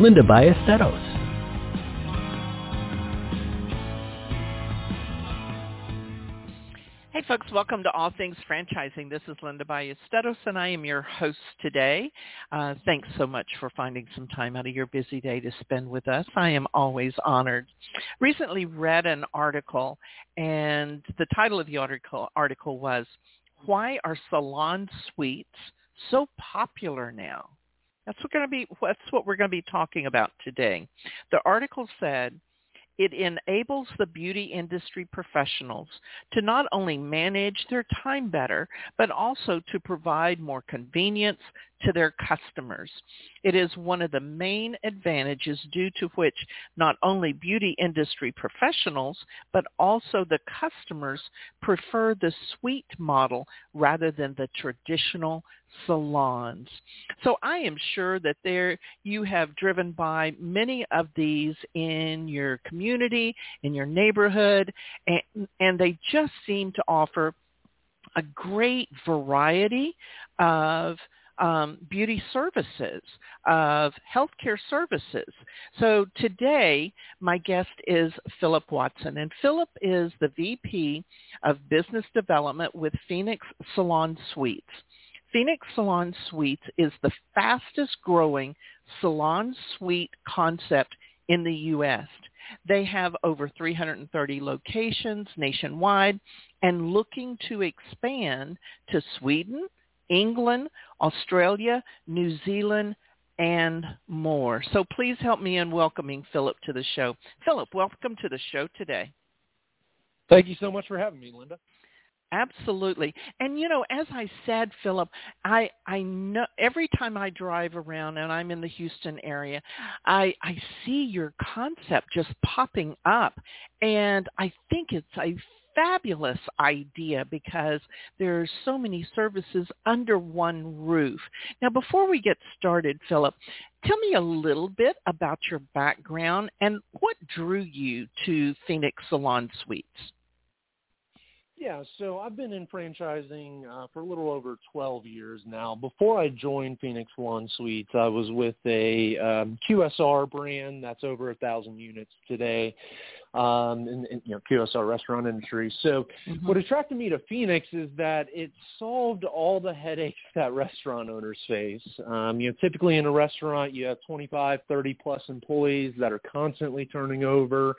Linda Ballesteros. Hey folks, welcome to All Things Franchising. This is Linda Ballesteros and I am your host today. Uh, thanks so much for finding some time out of your busy day to spend with us. I am always honored. Recently read an article and the title of the article, article was, Why Are Salon Suites So Popular Now? That's what, going to be, that's what we're going to be talking about today. The article said, it enables the beauty industry professionals to not only manage their time better, but also to provide more convenience to their customers. It is one of the main advantages due to which not only beauty industry professionals, but also the customers prefer the suite model rather than the traditional salons. So I am sure that there you have driven by many of these in your community, in your neighborhood, and, and they just seem to offer a great variety of um, beauty services, of healthcare services. So today, my guest is Philip Watson, and Philip is the VP of Business Development with Phenix Salon Suites. Phenix Salon Suites is the fastest growing salon suite concept in the U.S. They have over 330 locations nationwide and looking to expand to Sweden, England, Australia, New Zealand, and more. So please help me in welcoming Philip to the show. Philip, welcome to the show today. Thank you so much for having me, Linda. Absolutely. And you know, as I said, Philip, I I know every time I drive around and I'm in the Houston area, I I see your concept just popping up and I think it's a fabulous idea because there are so many services under one roof. Now, before we get started, Philip, tell me a little bit about your background and what drew you to Phenix Salon Suites. Yeah, so I've been in franchising uh, for a little over 12 years now. Before I joined Phenix Salon Suites, I was with a um, QSR brand that's over a thousand units today um, in, in you know QSR restaurant industry. So mm-hmm. what attracted me to Phenix is that it solved all the headaches that restaurant owners face. Um, you know, typically in a restaurant you have 25, 30 plus employees that are constantly turning over.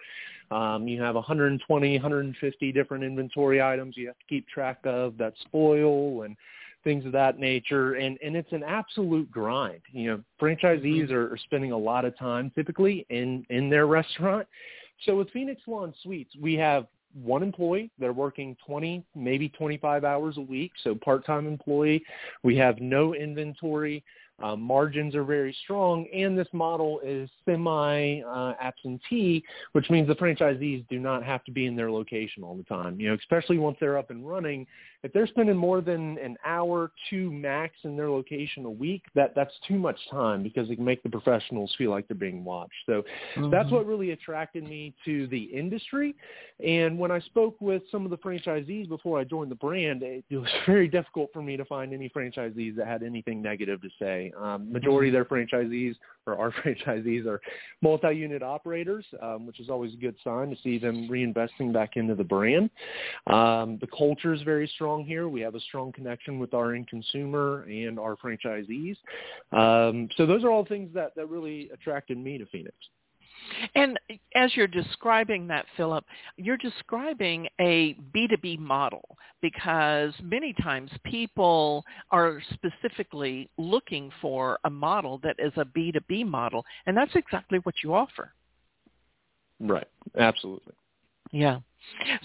Um, you have 120, 150 different inventory items you have to keep track of that spoil and things of that nature and and it's an absolute grind you know franchisees mm-hmm. are, are spending a lot of time typically in in their restaurant so with Phenix Salon Suites, we have one employee. They're working 20, maybe 25 hours a week, so part-time employee. We have no inventory. Uh, margins are very strong, and this model is semi-absentee, uh, which means the franchisees do not have to be in their location all the time. You know, especially once they're up and running, if they're spending more than an hour, two max in their location a week, that that's too much time because it can make the professionals feel like they're being watched. So mm-hmm. that's what really attracted me to the industry. And when I spoke with some of the franchisees before I joined the brand, it, it was very difficult for me to find any franchisees that had anything negative to say. Um, majority mm-hmm. of their franchisees or our franchisees are multi-unit operators, um, which is always a good sign to see them reinvesting back into the brand. Um, the culture is very strong here. We have a strong connection with our end consumer and our franchisees. Um, so those are all things that, that really attracted me to Phenix. And as you're describing that, Philip, you're describing a B2B model because many times people are specifically looking for a model that is a B2B model, and that's exactly what you offer. Right. Absolutely. Yeah.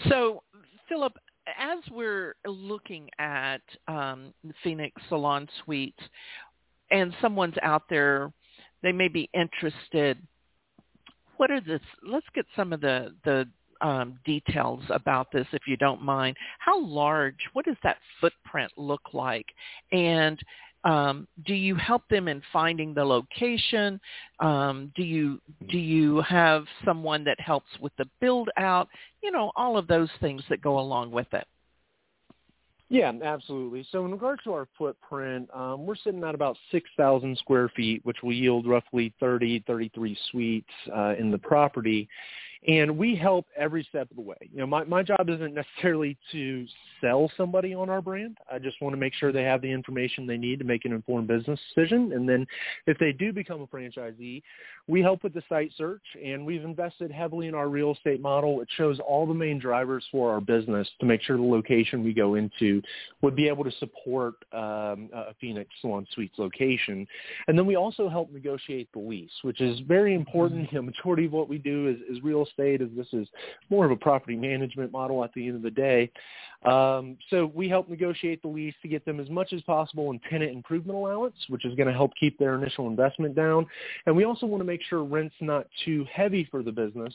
So, Philip, as we're looking at um, Phenix Salon Suites, and someone's out there they may be interested. What are this? Let's get some of the the um, details about this, if you don't mind. How large? What does that footprint look like? And um, do you help them in finding the location? Um, do you do you have someone that helps with the build out? You know, all of those things that go along with it. Yeah, absolutely. So in regards to our footprint, um, we're sitting at about 6,000 square feet, which will yield roughly 30, 33 suites uh, in the property and we help every step of the way. You know, my, my job isn't necessarily to sell somebody on our brand. I just want to make sure they have the information they need to make an informed business decision. And then if they do become a franchisee, we help with the site search and we've invested heavily in our real estate model. It shows all the main drivers for our business to make sure the location we go into would be able to support um, a Phenix Salon Suites location. And then we also help negotiate the lease, which is very important. Mm-hmm. The majority of what we do is, is real estate as this is more of a property management model at the end of the day. Um, so we help negotiate the lease to get them as much as possible in tenant improvement allowance, which is going to help keep their initial investment down. And we also want to make sure rent's not too heavy for the business.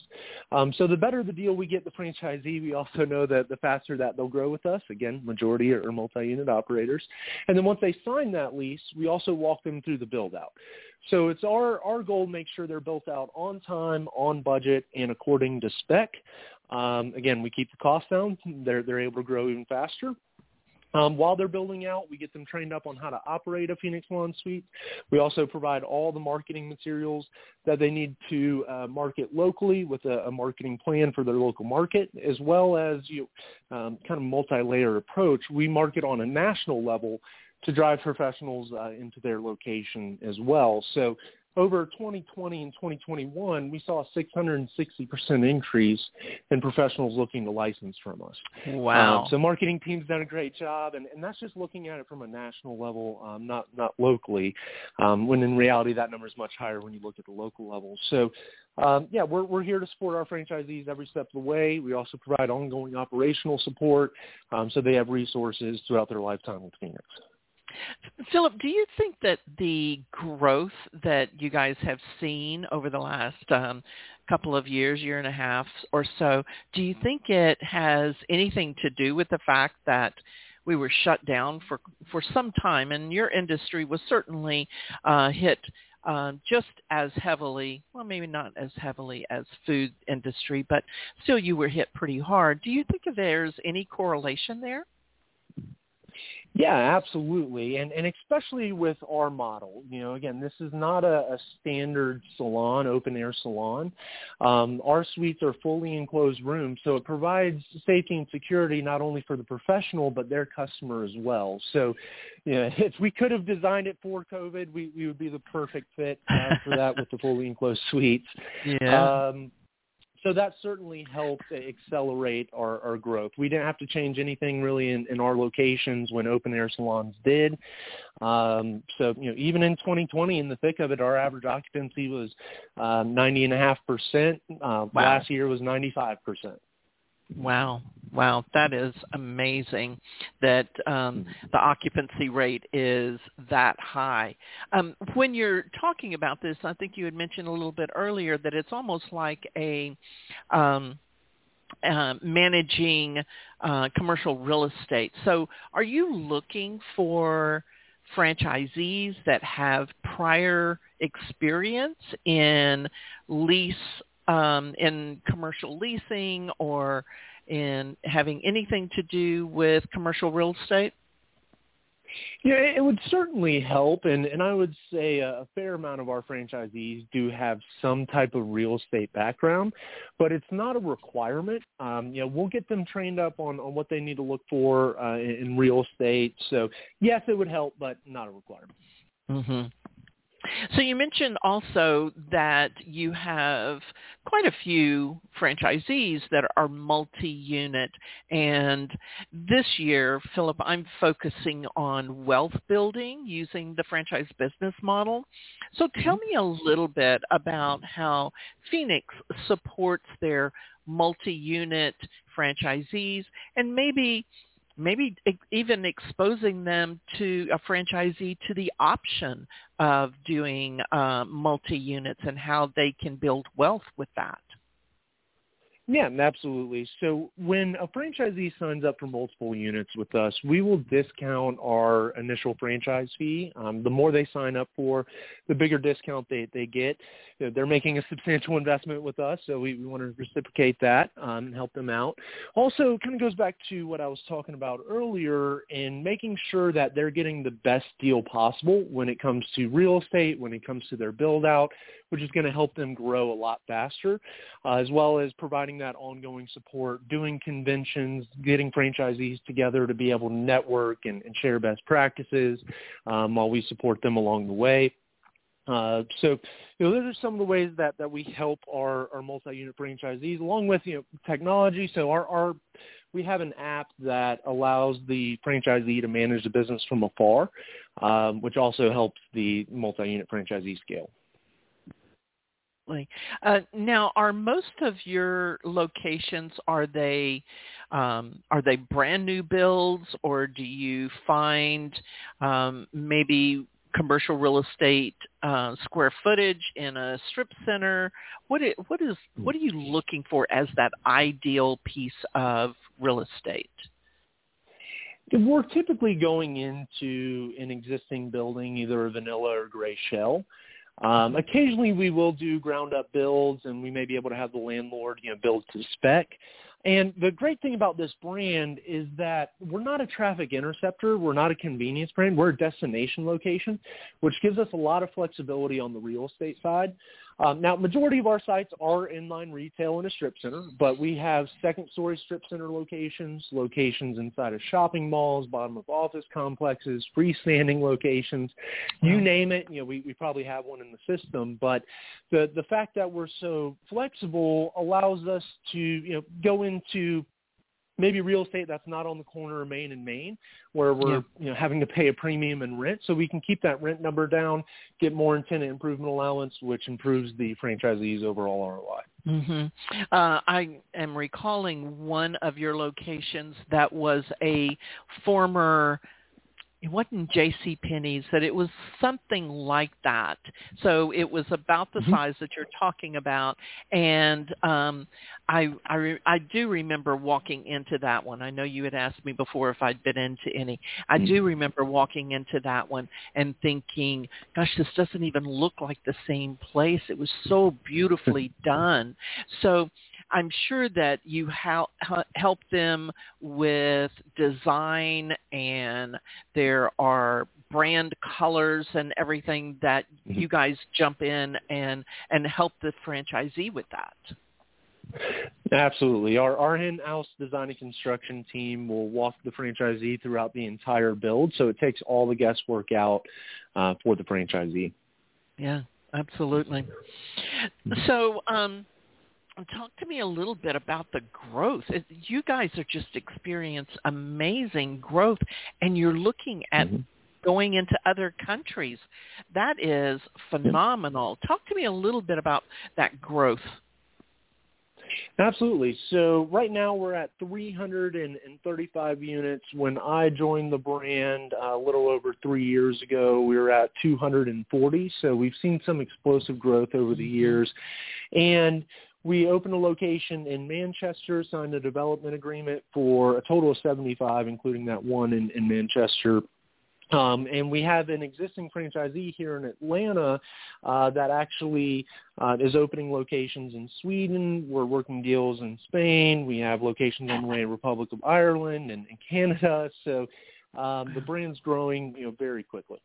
Um, so the better the deal we get the franchisee, we also know that the faster that they'll grow with us. Again, majority are multi-unit operators. And then once they sign that lease, we also walk them through the build out. So it's our, our goal to make sure they're built out on time, on budget, and according to spec. Um, again, we keep the cost down. They're, they're able to grow even faster. Um, while they're building out, we get them trained up on how to operate a Phenix Salon Suite. We also provide all the marketing materials that they need to uh, market locally with a, a, marketing plan for their local market, as well as you um, kind of multi-layer approach. We market on a national level to drive professionals uh, into their location as well. So over 2020 and 2021, we saw a 660% increase in professionals looking to license from us. Wow. Um, so marketing team's done a great job, and, and that's just looking at it from a national level, um, not, not locally, um, when in reality that number is much higher when you look at the local level. So um, yeah, we're, we're here to support our franchisees every step of the way. We also provide ongoing operational support um, so they have resources throughout their lifetime with Phenix. Philip, do you think that the growth that you guys have seen over the last um, couple of years, year and a half or so, do you think it has anything to do with the fact that we were shut down for for some time, and your industry was certainly uh, hit uh, just as heavily, well, maybe not as heavily as food industry, but still you were hit pretty hard. Do you think there's any correlation there? Yeah, absolutely. And and especially with our model, you know, again, this is not a, a standard salon, open air salon. Um, our suites are fully enclosed rooms, so it provides safety and security not only for the professional but their customer as well. So, you know, if we could have designed it for COVID, we, we would be the perfect fit uh, for that with the fully enclosed suites. Yeah. Um, so that certainly helped accelerate our, our growth. We didn't have to change anything really in, in our locations when open air salons did. Um, so you know, even in 2020, in the thick of it, our average occupancy was uh, 90 and a half percent. Uh. Last year was 95 percent. Wow. Wow, that is amazing that um, the occupancy rate is that high. Um, when you're talking about this, I think you had mentioned a little bit earlier that it's almost like a um, uh, managing uh, commercial real estate. So are you looking for franchisees that have prior experience in lease um, in commercial leasing or in having anything to do with commercial real estate? Yeah, it would certainly help, and and I would say a fair amount of our franchisees do have some type of real estate background, but it's not a requirement. Um, you know, we'll get them trained up on on what they need to look for uh, in, in real estate. So yes, it would help, but not a requirement. Mm-hmm. So you mentioned also that you have quite a few franchisees that are multi-unit. And this year, Philip, I'm focusing on wealth building using the franchise business model. So tell mm-hmm. me a little bit about how Phenix supports their multi-unit franchisees and maybe maybe even exposing them to a franchisee to the option of doing uh, multi-units and how they can build wealth with that. Yeah, absolutely. So when a franchisee signs up for multiple units with us, we will discount our initial franchise fee. Um, the more they sign up for, the bigger discount they, they get. They're making a substantial investment with us, so we, we want to reciprocate that um, and help them out. Also, kind of goes back to what I was talking about earlier in making sure that they're getting the best deal possible when it comes to real estate, when it comes to their build out, which is going to help them grow a lot faster, uh, as well as providing that ongoing support, doing conventions, getting franchisees together to be able to network and, and share best practices um, while we support them along the way. Uh, so, you know, those are some of the ways that, that we help our, our multi-unit franchisees, along with you know technology. So, our, our we have an app that allows the franchisee to manage the business from afar, um, which also helps the multi-unit franchisee scale. Uh, now, are most of your locations are they um, are they brand new builds, or do you find um, maybe commercial real estate uh, square footage in a strip center? What is, what is what are you looking for as that ideal piece of real estate? We're typically going into an existing building, either a vanilla or gray shell. Um, occasionally we will do ground up builds and we may be able to have the landlord, you know, build to spec. And the great thing about this brand is that we're not a traffic interceptor. We're not a convenience brand. We're a destination location, which gives us a lot of flexibility on the real estate side. Um, now, majority of our sites are inline retail in a strip center, but we have second-story strip center locations, locations inside of shopping malls, bottom of office complexes, freestanding locations, you name it. You know, we, we probably have one in the system. But the the fact that we're so flexible allows us to you know go into maybe real estate that's not on the corner of Main and Main, where we're yeah. you know having to pay a premium in rent, so we can keep that rent number down, get more in tenant improvement allowance, which improves the franchisee's overall ROI. Mm-hmm. Uh, I am recalling one of your locations that was a former it wasn't J.C. Penney's that it was something like that. So it was about the mm-hmm. size that you're talking about, and um, I I, re- I do remember walking into that one. I know you had asked me before if I'd been into any. I mm-hmm. do remember walking into that one and thinking, "Gosh, this doesn't even look like the same place." It was so beautifully done. So I'm sure that you help help them with design and there are brand colors and everything that mm-hmm. you guys jump in and and help the franchisee with that. Absolutely. Our, our in-house design and construction team will walk the franchisee throughout the entire build, so it takes all the guesswork out uh, for the franchisee. Yeah, absolutely. So, um, talk to me a little bit about the growth. You guys are just experiencing amazing growth, and you're looking at mm-hmm. going into other countries. That is phenomenal. Talk to me a little bit about that growth. Absolutely. So right now we're at 335 units. When I joined the brand uh, a little over three years ago, we were at 240. So we've seen some explosive growth over the mm-hmm. years. And we opened a location in Manchester, signed a development agreement for a total of 75, including that one in, in Manchester. Um, and we have an existing franchisee here in Atlanta uh, that actually uh, is opening locations in Sweden. We're working deals in Spain. We have locations on the way in Republic of Ireland and, and Canada. So um, the brand's growing, you know, very quickly.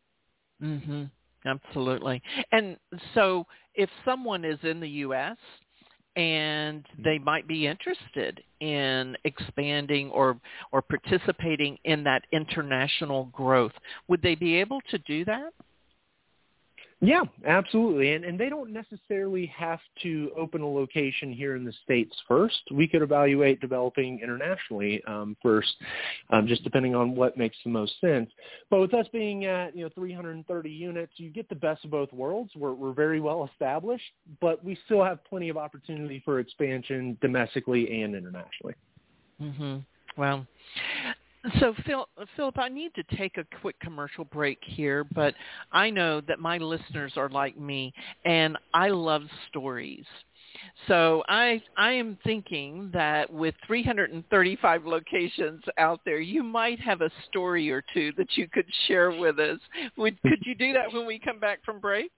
Mhm. Absolutely. And so if someone is in the U.S and hmm. they might be interested in expanding or or participating in that international growth. Would they be able to do that? Yeah, absolutely. And and they don't necessarily have to open a location here in the states first. We could evaluate developing internationally um, first, um, just depending on what makes the most sense. But with us being at you know 330 units, you get the best of both worlds. We're we're very well established, but we still have plenty of opportunity for expansion domestically and internationally. Mm-hmm. Well, So, Phil, Philip, I need to take a quick commercial break here, but I know that my listeners are like me, and I love stories. So I I am thinking that with 335 locations out there, you might have a story or two that you could share with us. Would could you do that when we come back from break?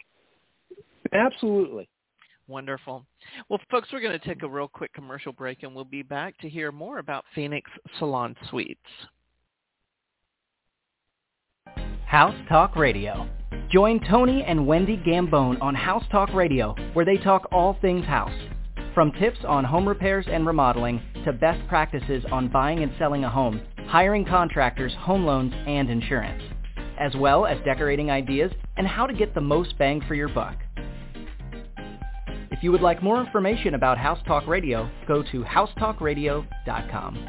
Absolutely. Wonderful. Well, folks, we're going to take a real quick commercial break, and we'll be back to hear more about Phenix Salon Suites. House Talk Radio. Join Tony and Wendy Gambone on House Talk Radio, where they talk all things house. From tips on home repairs and remodeling to best practices on buying and selling a home, hiring contractors, home loans, and insurance, as well as decorating ideas and how to get the most bang for your buck. If you would like more information about House Talk Radio, go to housetalkradio.com.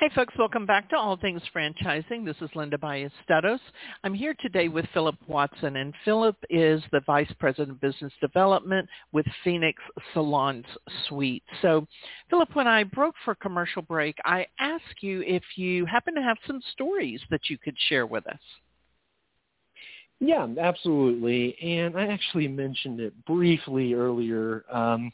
Hey folks, welcome back to All Things Franchising. This is Linda Ballesteros. I'm here today with Philip Watson, and Philip is the Vice President of Business Development with Phenix Salons Suite. So, Philip, when I broke for commercial break, I asked you if you happen to have some stories that you could share with us. Yeah, absolutely. And I actually mentioned it briefly earlier. Um,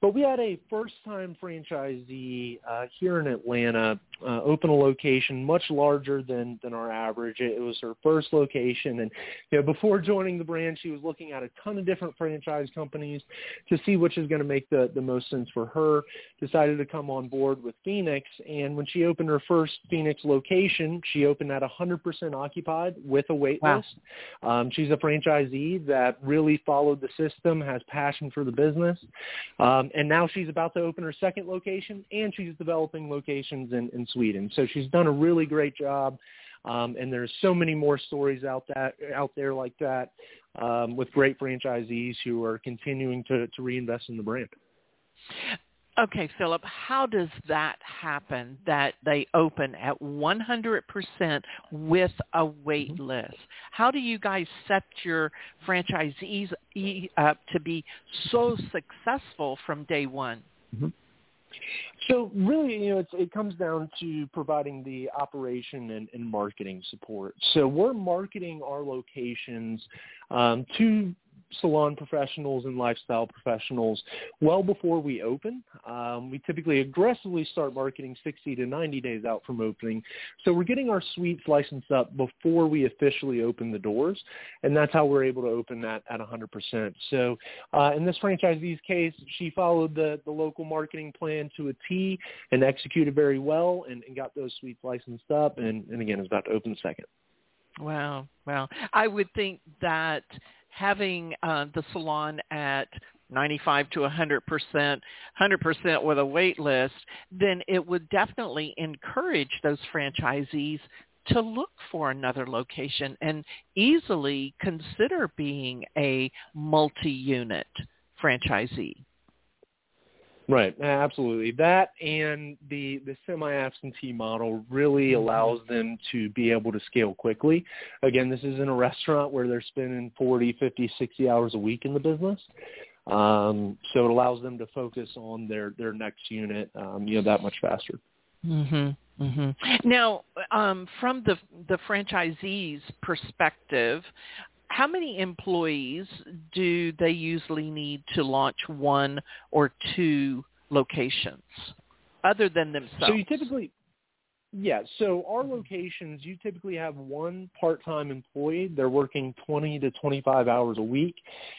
but we had a first-time franchisee uh, here in Atlanta uh, open a location much larger than than our average. It, it was her first location, and you know before joining the brand, she was looking at a ton of different franchise companies to see which is going to make the the most sense for her. Decided to come on board with Phenix, and when she opened her first Phenix location, she opened at 100% occupied with a wait wow. list. Um, she's a franchisee that really followed the system, has passion for the business. Um, and now she's about to open her second location, and she's developing locations in, in Sweden. So she's done a really great job. Um, and there's so many more stories out that out there like that um, with great franchisees who are continuing to, to reinvest in the brand. Okay, Philip, how does that happen that they open at 100% with a wait mm-hmm. list? How do you guys set your franchisees up to be so successful from day one? Mm-hmm. So really, you know, it comes down to providing the operation and, and marketing support. So we're marketing our locations um, to salon professionals and lifestyle professionals well before we open. Um, we typically aggressively start marketing 60 to 90 days out from opening. So we're getting our suites licensed up before we officially open the doors, and that's how we're able to open that at 100%. So uh, in this franchisee's case, she followed the, the local marketing plan to a T and executed very well and, and got those suites licensed up, and, and again is about to open second. Wow, wow. I would think that having uh, the salon at 95 to 100 percent, 100 percent with a wait list, then it would definitely encourage those franchisees to look for another location and easily consider being a multi-unit franchisee. Right, absolutely. That and the the semi-absentee model really mm-hmm. allows them to be able to scale quickly. Again, this isn't a restaurant where they're spending 40, 50, 60 hours a week in the business. Um, so it allows them to focus on their their next unit, um, you know, that much faster. Mhm. Mhm. Now, um, from the the franchisee's perspective, how many employees do they usually need to launch one or two locations other than themselves? So you typically yeah, so our locations, you typically have one part-time employee. They're working 20 to 25 hours a week,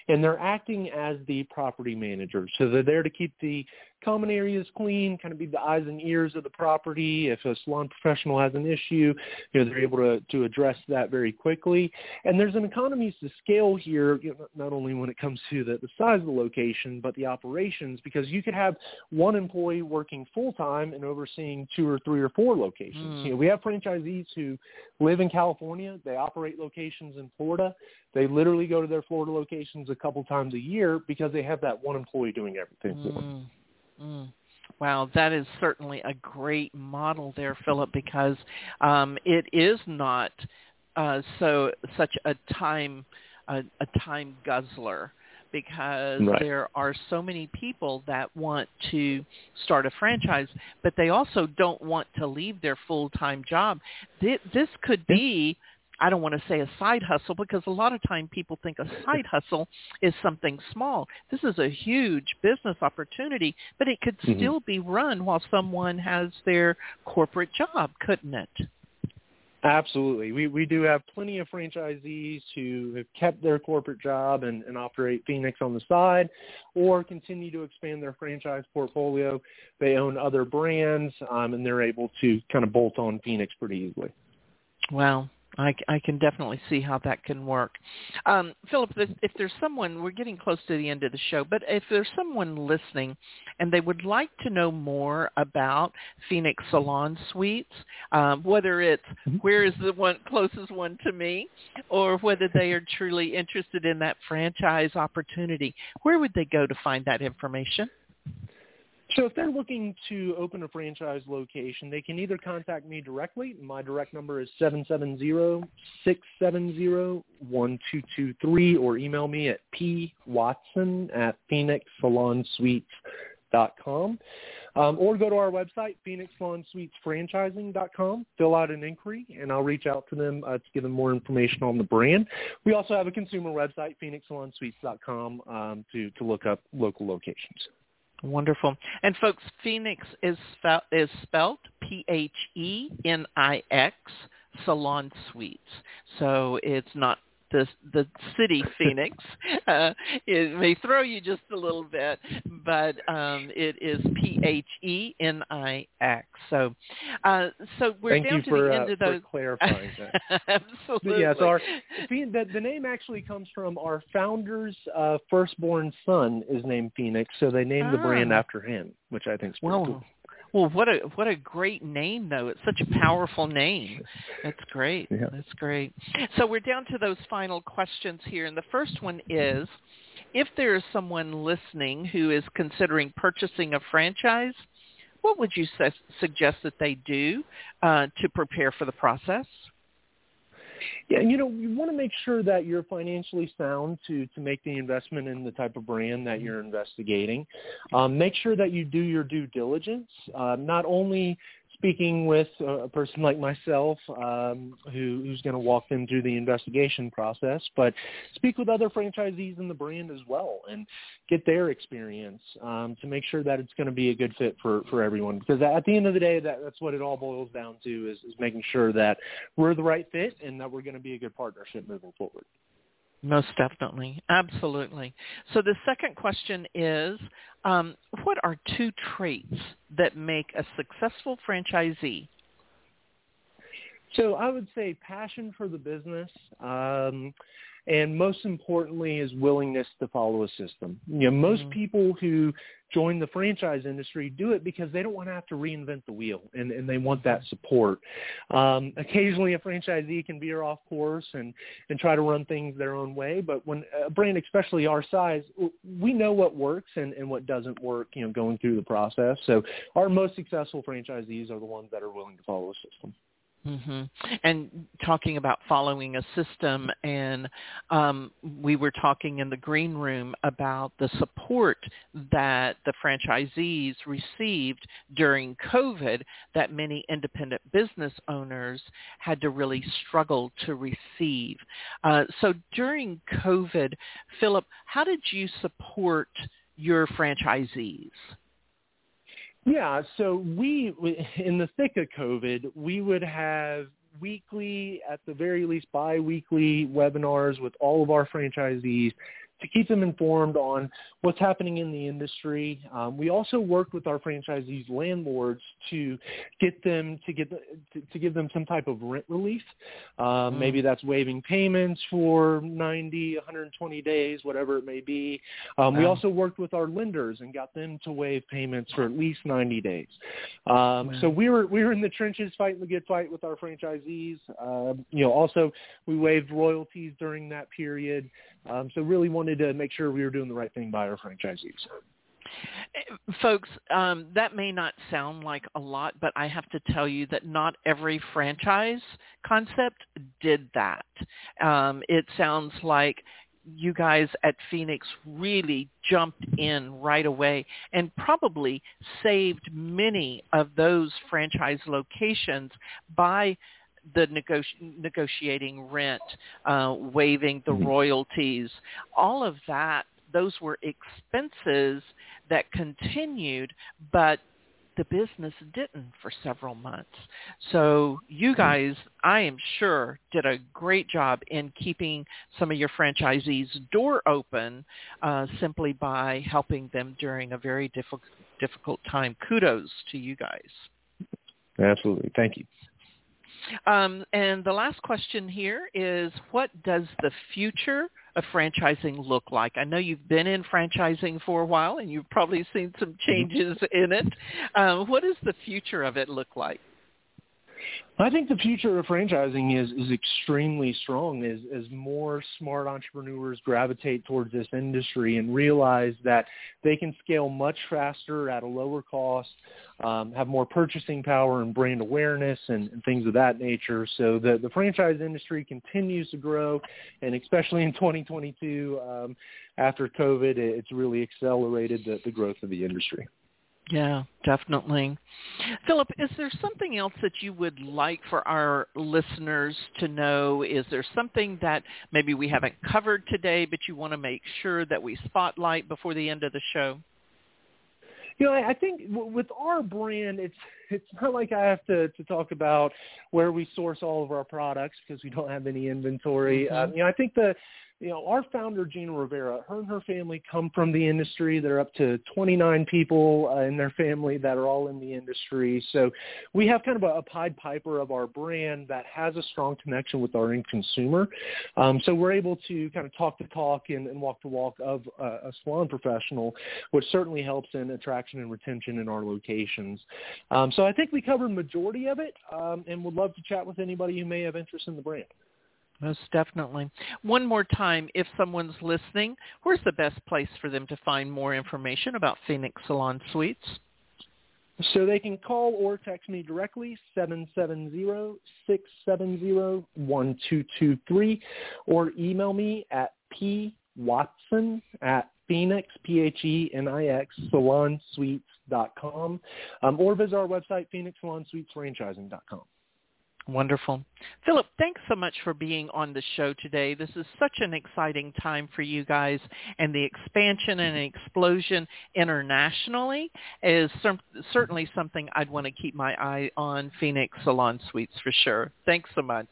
and they're acting as the property manager. So they're there to keep the common areas clean, kind of be the eyes and ears of the property. If a salon professional has an issue, you know, they're able to, to address that very quickly. And there's an economies to scale here, you know, not only when it comes to the, the size of the location, but the operations, because you could have one employee working full-time and overseeing two or three or four locations. Mm. You know, we have franchisees who live in California. They operate locations in Florida. They literally go to their Florida locations a couple times a year because they have that one employee doing everything mm. Mm. Wow, that is certainly a great model there, Philip, because um, it is not uh, so such a time a, a time guzzler because right. there are so many people that want to start a franchise, but they also don't want to leave their full-time job. This, this could be I don't want to say a side hustle because a lot of time people think a side hustle is something small. This is a huge business opportunity, but it could mm-hmm. still be run while someone has their corporate job, couldn't it? Absolutely. We we do have plenty of franchisees who have kept their corporate job and, and operate Phenix on the side or continue to expand their franchise portfolio. They own other brands um, and they're able to kind of bolt on Phenix pretty easily. Wow. I, I can definitely see how that can work. Um, Philip, if there's someone, we're getting close to the end of the show, but if there's someone listening and they would like to know more about Phenix Salon Suites, um, whether it's mm-hmm. where is the one closest one to me, or whether they are truly interested in that franchise opportunity, where would they go to find that information? So if they're looking to open a franchise location, they can either contact me directly. My direct number is 770-670-1223 or email me at pwatson at phenixsalonsuites.com. Um, or go to our website, phenixsalonsuitesfranchising.com, fill out an inquiry, and I'll reach out to them uh, to give them more information on the brand. We also have a consumer website, phenixsalonsuites.com, um, to, to look up local locations. Wonderful. And folks, Phenix is, spelled, is spelled P-H-E-N-I-X, Salon Suites. So it's not the the city Phoenix. Uh, it may throw you just a little bit, but um, it is P H E N I X. So, uh, so we're Thank down to for, the uh, end of those. For clarifying that. Absolutely. Yes, our the, the name actually comes from our founder's uh, firstborn son is named Phoenix, so they named ah. the brand after him, which I think is pretty well, cool. Well, what a what a great name though. It's such a powerful name. That's great. Yeah. That's great. So we're down to those final questions here, and the first one is, if there is someone listening who is considering purchasing a franchise, what would you su- suggest that they do uh, to prepare for the process? Yeah, you know, you want to make sure that you're financially sound to to make the investment in the type of brand that you're investigating. Um, make sure that you do your due diligence, uh, not only speaking with a person like myself um, who, who's going to walk them through the investigation process, but speak with other franchisees in the brand as well and get their experience um, to make sure that it's going to be a good fit for, for everyone. Because at the end of the day, that, that's what it all boils down to is, is making sure that we're the right fit and that we're going to be a good partnership moving forward. Most definitely. Absolutely. So the second question is, um, what are two traits that make a successful franchisee? So I would say passion for the business, um, and most importantly is willingness to follow a system. You know, most mm-hmm. people who join the franchise industry do it because they don't want to have to reinvent the wheel and, and they want that support. Um, occasionally a franchisee can veer off course and, and try to run things their own way, but when a brand, especially our size, we know what works and, and what doesn't work, you know, going through the process. So our most successful franchisees are the ones that are willing to follow the system. Mm-hmm. And talking about following a system, and um, we were talking in the green room about the support that the franchisees received during COVID that many independent business owners had to really struggle to receive. Uh, so during COVID, Philip, how did you support your franchisees? Yeah, so we in the thick of COVID, we would have weekly, at the very least bi-weekly webinars with all of our franchisees to keep them informed on what's happening in the industry. Um, we also worked with our franchisees landlords to get them to get the, to, to, give them some type of rent relief. Um, mm. Maybe that's waiving payments for 90, 120 days, whatever it may be. Um, we also worked with our lenders and got them to waive payments for at least 90 days. Um, so we were we were in the trenches fighting the good fight with our franchisees. Uh, you know, also we waived royalties during that period. Um, so really wanted to make sure we were doing the right thing by our franchisees. Folks, um, that may not sound like a lot, but I have to tell you that not every franchise concept did that. Um, it sounds like you guys at Phenix really jumped in right away and probably saved many of those franchise locations by the negoti- negotiating rent, uh, waiving the mm-hmm. royalties, all of that, those were expenses that continued, but the business didn't for several months. So you mm-hmm. guys, I am sure, did a great job in keeping some of your franchisees' door open uh, simply by helping them during a very difficult difficult time. Kudos to you guys. Absolutely. Thank you. Um, and the last question here is, what does the future of franchising look like? I know you've been in franchising for a while, and you've probably seen some mm-hmm. changes in it. Um, what does the future of it look like? I think the future of franchising is is extremely strong as as more smart entrepreneurs gravitate towards this industry and realize that they can scale much faster at a lower cost, um, have more purchasing power and brand awareness and, and things of that nature. So the the franchise industry continues to grow, and especially in 2022 um, after COVID, it's really accelerated the, the growth of the industry. Yeah, definitely. Philip, is there something else that you would like for our listeners to know? Is there something that maybe we haven't covered today, but you want to make sure that we spotlight before the end of the show? You know, I think with our brand, it's it's not like I have to to talk about where we source all of our products because we don't have any inventory. Mm-hmm. Um, you know, I think the you know, our founder, Gina Rivera, her and her family come from the industry. They're up to 29 people uh, in their family that are all in the industry. So we have kind of a, a Pied Piper of our brand that has a strong connection with our end consumer. Um, so we're able to kind of talk the talk and, and walk the walk of a salon professional, which certainly helps in attraction and retention in our locations. Um, so I think we covered majority of it um, and would love to chat with anybody who may have interest in the brand. Most definitely. One more time, if someone's listening, where's the best place for them to find more information about Phenix Salon Suites? So they can call or text me directly, 770-670-1223, or email me at pwatson at phenix, P-H-E-N-I-X, salonsuites.com, um, or visit our website, phenixsalonsuitesfranchising.com. Wonderful. Philip, thanks so much for being on the show today. This is such an exciting time for you guys, and the expansion and mm-hmm. explosion internationally is some, certainly something I'd want to keep my eye on Phenix Salon Suites for sure. Thanks so much.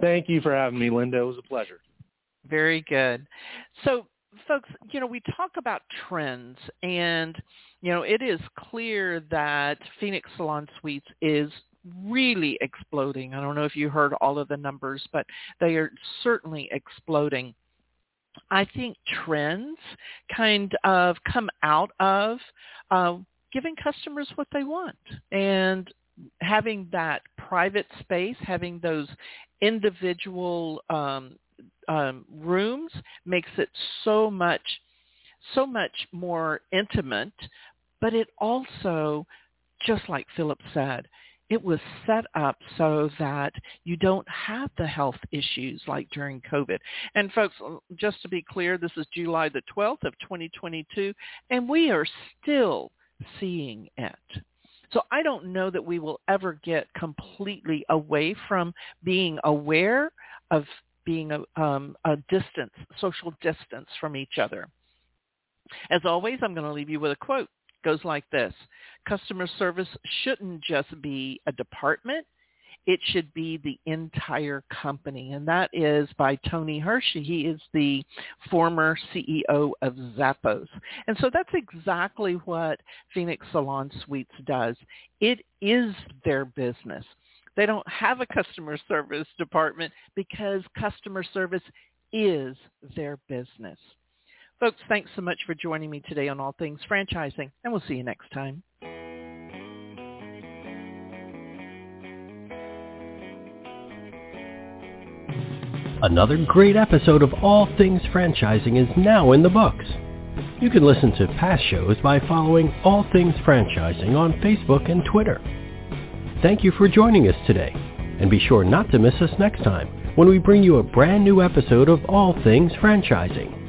Thank you for having me, Linda. It was a pleasure. Very good. So, folks, you know, we talk about trends, and, you know, it is clear that Phenix Salon Suites is really exploding. I don't know if you heard all of the numbers, but they are certainly exploding. I think trends kind of come out of uh, giving customers what they want and having that private space, having those individual um, um, rooms makes it so much, so much more intimate. But it also, just like Philip said, it was set up so that you don't have the health issues like during COVID. And folks, just to be clear, this is July the 12th of 2022, and we are still seeing it. So I don't know that we will ever get completely away from being aware of being a, um, a distance, social distance from each other. As always, I'm going to leave you with a quote. Goes like this. Customer service shouldn't just be a department. It should be the entire company. And that is by Tony Hershey. He is the former CEO of Zappos. And so that's exactly what Phenix Salon Suites does. It is their business. They don't have a customer service department because customer service is their business. Folks, thanks so much for joining me today on All Things Franchising, and we'll see you next time. Another great episode of All Things Franchising is now in the books. You can listen to past shows by following All Things Franchising on Facebook and Twitter. Thank you for joining us today, and be sure not to miss us next time when we bring you a brand new episode of All Things Franchising.